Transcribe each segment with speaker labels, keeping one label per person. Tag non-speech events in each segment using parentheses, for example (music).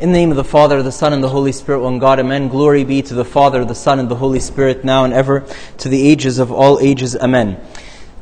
Speaker 1: In the name of the Father, the Son, and the Holy Spirit, one God, Amen. Glory be to the Father, the Son, and the Holy Spirit, now and ever, to the ages of all ages. Amen.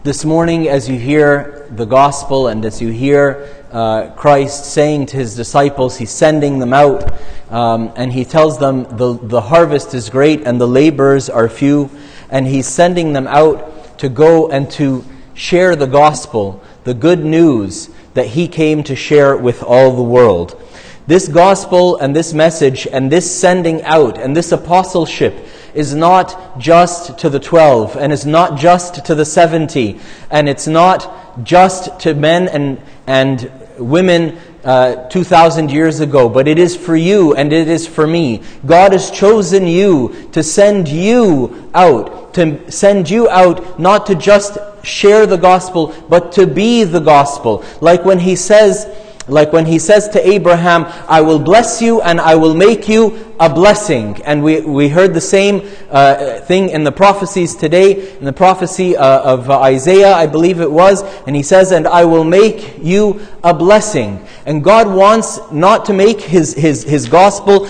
Speaker 1: This morning, as you hear the gospel and as you hear uh, Christ saying to his disciples, he's sending them out, um, and he tells them the, the harvest is great and the laborers are few, and he's sending them out to go and to share the gospel, the good news that he came to share with all the world. This gospel and this message and this sending out and this apostleship is not just to the 12 and is not just to the 70 and it's not just to men and, and women uh, 2,000 years ago, but it is for you and it is for me. God has chosen you to send you out, to send you out not to just share the gospel, but to be the gospel. Like when He says, like when he says to Abraham, I will bless you and I will make you a blessing. And we, we heard the same uh, thing in the prophecies today, in the prophecy uh, of Isaiah, I believe it was. And he says, And I will make you a blessing. And God wants not to make his, his, his gospel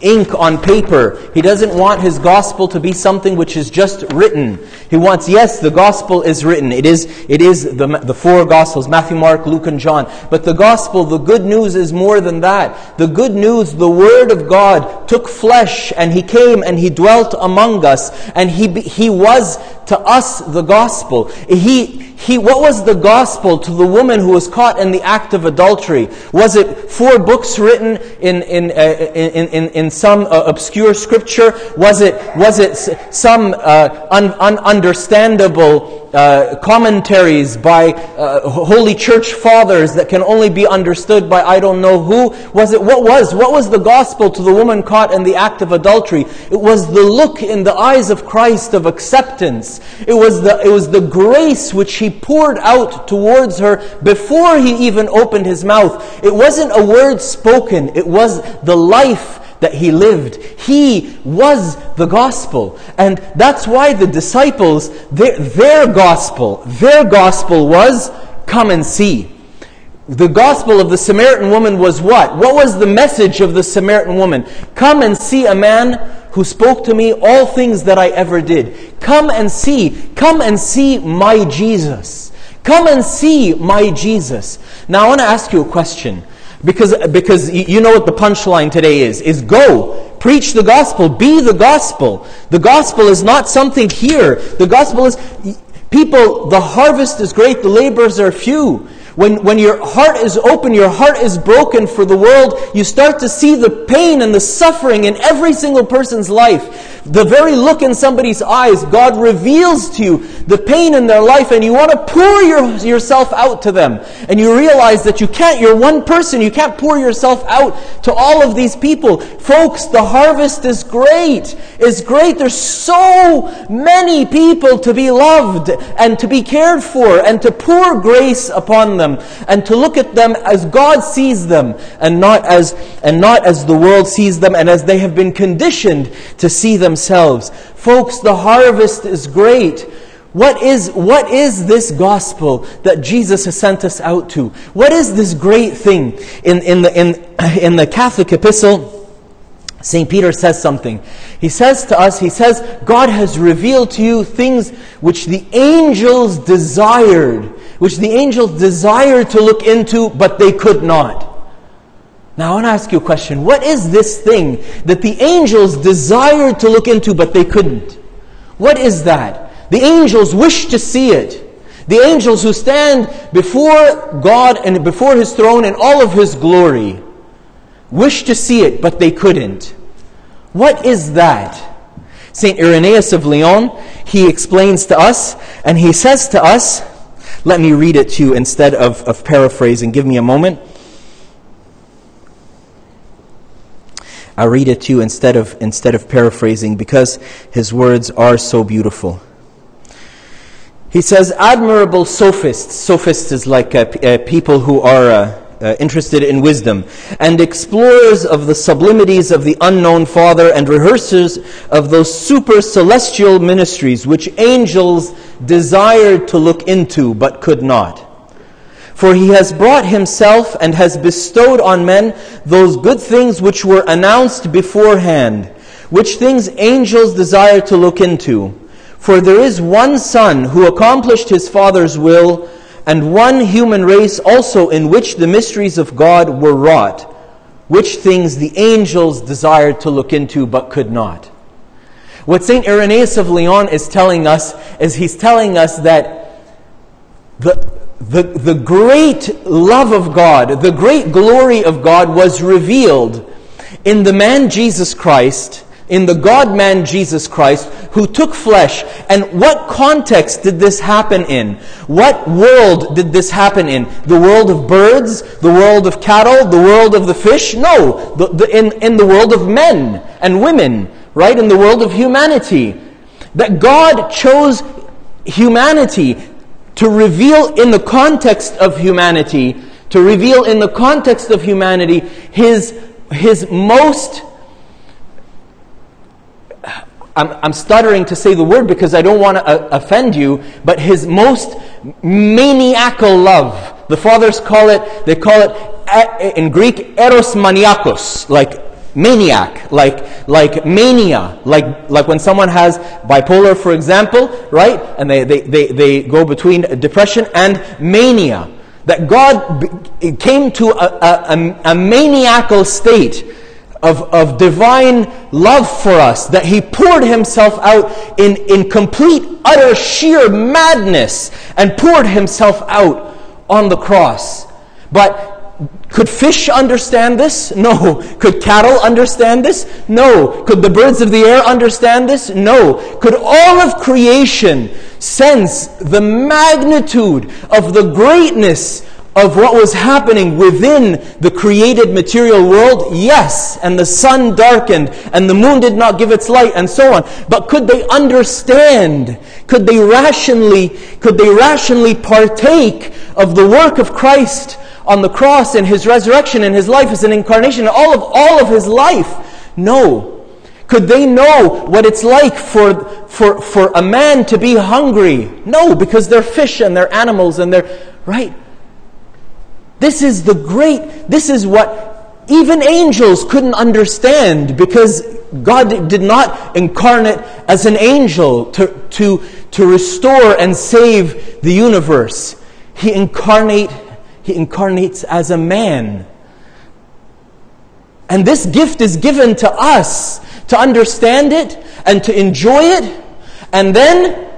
Speaker 1: ink on paper. He doesn't want his gospel to be something which is just written. He wants, yes, the gospel is written. It is, it is the, the four gospels, Matthew, Mark, Luke, and John. But the gospel, the good news is more than that. The good news, the word of God took flesh and he came and he dwelt among us and he, he was to us the gospel. He, he, what was the gospel to the woman who was caught in the act of adultery? Was it four books written in, in, uh, in, in, in, some uh, obscure scripture? Was it, was it some uh, un, ununderstandable uh, commentaries by uh, holy church fathers that can only be understood by I don't know who. Was it what was? What was the gospel to the woman caught in the act of adultery? It was the look in the eyes of Christ of acceptance. It was the, it was the grace which he poured out towards her before he even opened his mouth. It wasn't a word spoken. It was the life that he lived. He was the gospel. And that's why the disciples, their, their gospel, their gospel was come and see. The gospel of the Samaritan woman was what? What was the message of the Samaritan woman? Come and see a man who spoke to me all things that I ever did. Come and see. Come and see my Jesus. Come and see my Jesus. Now I want to ask you a question. Because, because you know what the punchline today is, is go, preach the gospel, be the gospel. The gospel is not something here. The gospel is, people, the harvest is great, the laborers are few. When, when your heart is open, your heart is broken for the world, you start to see the pain and the suffering in every single person's life. The very look in somebody's eyes, God reveals to you the pain in their life, and you want to pour your, yourself out to them. And you realize that you can't, you're one person, you can't pour yourself out to all of these people. Folks, the harvest is great. It's great. There's so many people to be loved and to be cared for and to pour grace upon them and to look at them as God sees them and not as, and not as the world sees them and as they have been conditioned to see themselves. Folks, the harvest is great. What is, what is this gospel that Jesus has sent us out to? What is this great thing? In, in, the, in, (clears throat) in the Catholic epistle, St. Peter says something. He says to us, he says, God has revealed to you things which the angels desired, which the angels desired to look into, but they could not. Now I want to ask you a question. What is this thing that the angels desired to look into, but they couldn't? What is that? The angels wish to see it. The angels who stand before God and before His throne in all of His glory wished to see it, but they couldn't. What is that? St. Irenaeus of Lyon, he explains to us, and he says to us, let me read it to you instead of, of paraphrasing. Give me a moment. I'll read it to you instead of, instead of paraphrasing because his words are so beautiful. He says, admirable sophists. Sophists is like uh, uh, people who are uh, uh, interested in wisdom, and explorers of the sublimities of the unknown Father, and rehearsers of those super celestial ministries which angels desired to look into but could not. For he has brought himself and has bestowed on men those good things which were announced beforehand, which things angels desire to look into. For there is one Son who accomplished his Father's will, and one human race also in which the mysteries of God were wrought, which things the angels desired to look into but could not. What St. Irenaeus of Lyon is telling us is he's telling us that the, the, the great love of God, the great glory of God was revealed in the man Jesus Christ in the God man Jesus Christ who took flesh. And what context did this happen in? What world did this happen in? The world of birds? The world of cattle? The world of the fish? No, the, the, in, in the world of men and women, right? In the world of humanity. That God chose humanity to reveal in the context of humanity, to reveal in the context of humanity his, his most I'm, I'm stuttering to say the word because I don't want to uh, offend you, but his most maniacal love. The fathers call it, they call it in Greek, eros maniakos, like maniac, like, like mania, like, like when someone has bipolar, for example, right? And they, they, they, they go between depression and mania. That God came to a, a, a maniacal state of, of divine love for us, that he poured himself out in, in complete, utter, sheer madness and poured himself out on the cross. But could fish understand this? No. Could cattle understand this? No. Could the birds of the air understand this? No. Could all of creation sense the magnitude of the greatness of what was happening within the created material world? Yes. And the sun darkened and the moon did not give its light and so on. But could they understand? Could they rationally, could they rationally partake of the work of Christ on the cross and his resurrection and his life as an incarnation, all of, all of his life? No. Could they know what it's like for, for, for a man to be hungry? No, because they're fish and they're animals and they're, right? This is the great, this is what even angels couldn't understand because God did not incarnate as an angel to, to, to restore and save the universe. He incarnate, he incarnates as a man. And this gift is given to us to understand it and to enjoy it. And then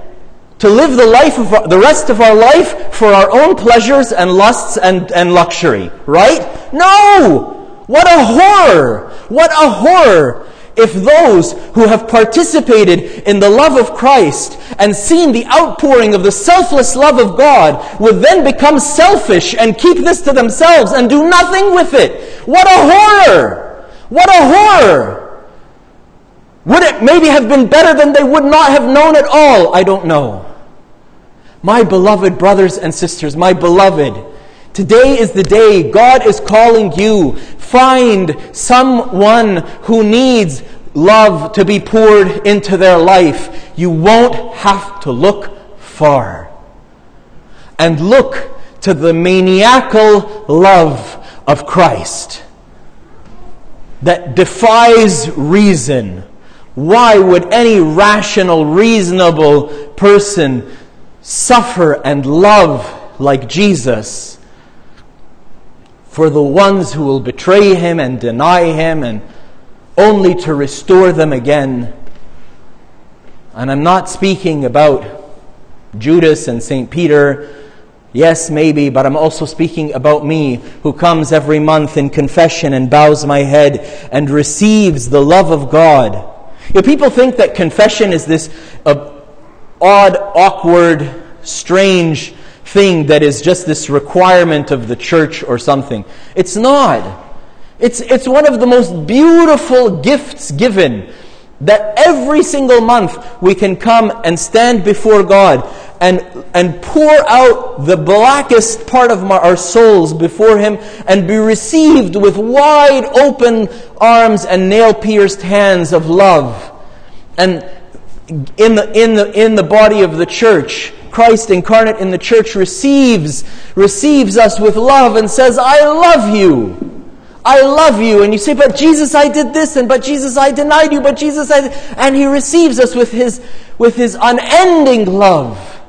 Speaker 1: to live the life of our, the rest of our life for our own pleasures and lusts and, and luxury, right? No! What a horror! What a horror! If those who have participated in the love of Christ and seen the outpouring of the selfless love of God would then become selfish and keep this to themselves and do nothing with it. What a horror! What a horror! Would it maybe have been better than they would not have known at all? I don't know. My beloved brothers and sisters, my beloved, today is the day God is calling you. Find someone who needs love to be poured into their life. You won't have to look far. And look to the maniacal love of Christ that defies reason. Why would any rational, reasonable person suffer and love like Jesus for the ones who will betray him and deny him and only to restore them again. And I'm not speaking about Judas and St. Peter. Yes, maybe, but I'm also speaking about me who comes every month in confession and bows my head and receives the love of God. You know, people think that confession is this uh, odd, awkward, strange thing that is just this requirement of the church or something. It's not. It's, it's one of the most beautiful gifts given that every single month we can come and stand before God and, and pour out the blackest part of my, our souls before Him and be received with wide open arms and nail pierced hands of love. And in the, in, the, in the body of the church, Christ incarnate in the church receives, receives us with love and says, I love you. I love you. And you say, but Jesus, I did this, and but Jesus, I denied you, but Jesus, I, and he receives us with his, with his unending love.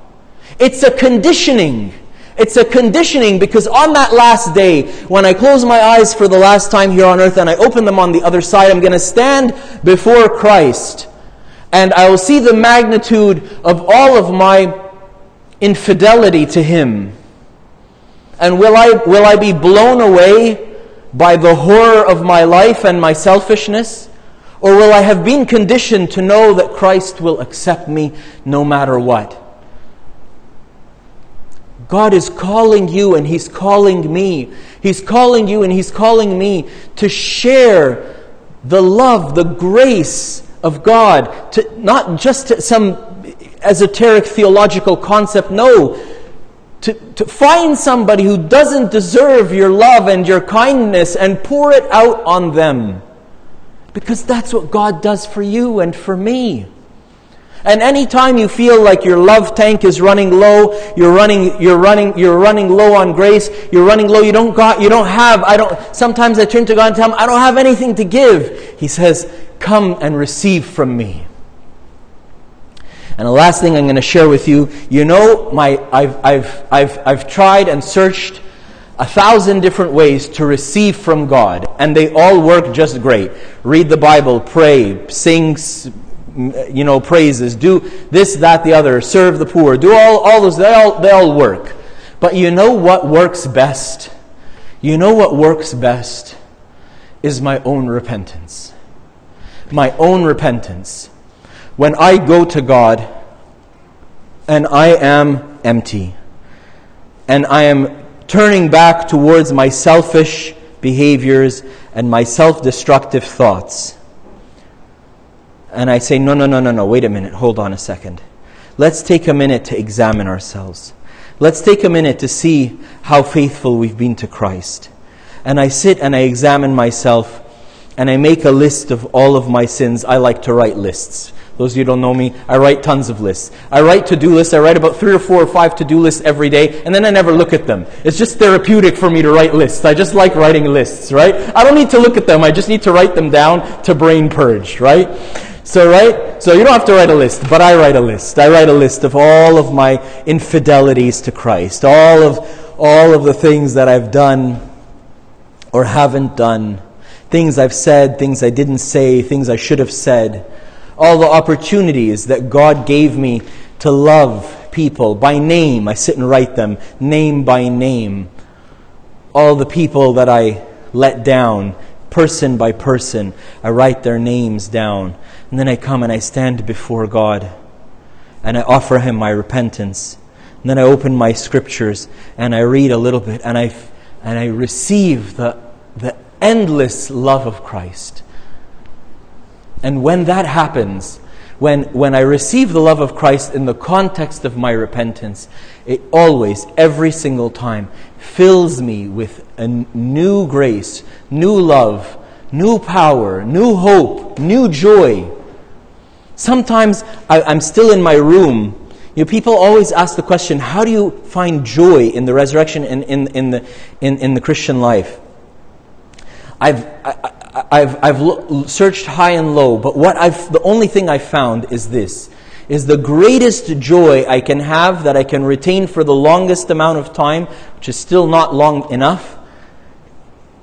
Speaker 1: It's a conditioning. It's a conditioning because on that last day, when I close my eyes for the last time here on earth and I open them on the other side, I'm going to stand before Christ and I will see the magnitude of all of my infidelity to Him. And will I, will I be blown away by the horror of my life and my selfishness? Or will I have been conditioned to know that Christ will accept me no matter what? God is calling you and He's calling me. He's calling you and He's calling me to share the love, the grace of God, to not just some esoteric theological concept, no. To, to find somebody who doesn't deserve your love and your kindness and pour it out on them. Because that's what God does for you and for me. And anytime you feel like your love tank is running low, you're running, you're running, you're running low on grace, you're running low, you don't got, you don't have, I don't, sometimes I turn to God and tell him, I don't have anything to give. He says, come and receive from me. And the last thing I'm going to share with you, you know, my, I've, I've, I've, I've tried and searched a thousand different ways to receive from God, and they all work just great. Read the Bible, pray, sing, you know, praises, do this, that, the other, serve the poor, do all, all those, they all, they all work. But you know what works best? You know what works best is my own repentance. My own repentance. When I go to God and I am empty and I am turning back towards my selfish behaviors and my self destructive thoughts and I say, no, no, no, no, no, wait a minute, hold on a second. Let's take a minute to examine ourselves. Let's take a minute to see how faithful we've been to Christ. And I sit and I examine myself and I make a list of all of my sins. I like to write lists. Those of you who don't know me, I write tons of lists. I write to do lists. I write about three or four or five to do lists every day, and then I never look at them. It's just therapeutic for me to write lists. I just like writing lists, right? I don't need to look at them. I just need to write them down to brain purge, right? So, right? So you don't have to write a list, but I write a list. I write a list of all of my infidelities to Christ, all of, all of the things that I've done or haven't done, things I've said, things I didn't say, things I should have said, all the opportunities that God gave me to love people by name. I sit and write them, name by name. All the people that I let down, person by person. I write their names down. And then I come and I stand before God and I offer Him my repentance. And then I open my scriptures and I read a little bit and I, and I receive the, the endless love of Christ. And when that happens, when, when I receive the love of Christ in the context of my repentance, it always, every single time, fills me with a new grace, new love, new power, new hope, new joy. Sometimes I, am still in my room. You know, people always ask the question, how do you find joy in the resurrection and in, in, the, in, in the Christian life? I've, I, I've, I've lo- searched high and low, but what I've, the only thing I've found is this, is the greatest joy I can have that I can retain for the longest amount of time, which is still not long enough,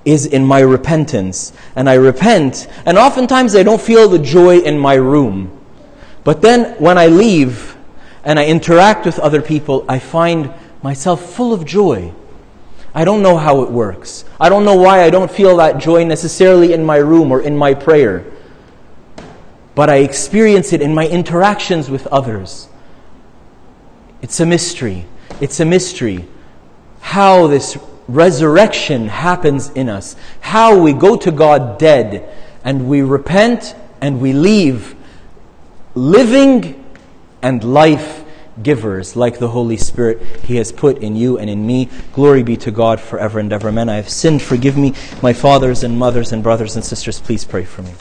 Speaker 1: is in my repentance. And I repent, and oftentimes I don't feel the joy in my room. But then when I leave and I interact with other people, I find myself full of joy. I don't know how it works. I don't know why I don't feel that joy necessarily in my room or in my prayer. But I experience it in my interactions with others. It's a mystery. It's a mystery how this resurrection happens in us, how we go to God dead and we repent and we leave living and life givers like the Holy Spirit He has put in you and in me. Glory be to God forever and ever. Amen. I have sinned. Forgive me, my fathers and mothers and brothers and sisters. Please pray for me.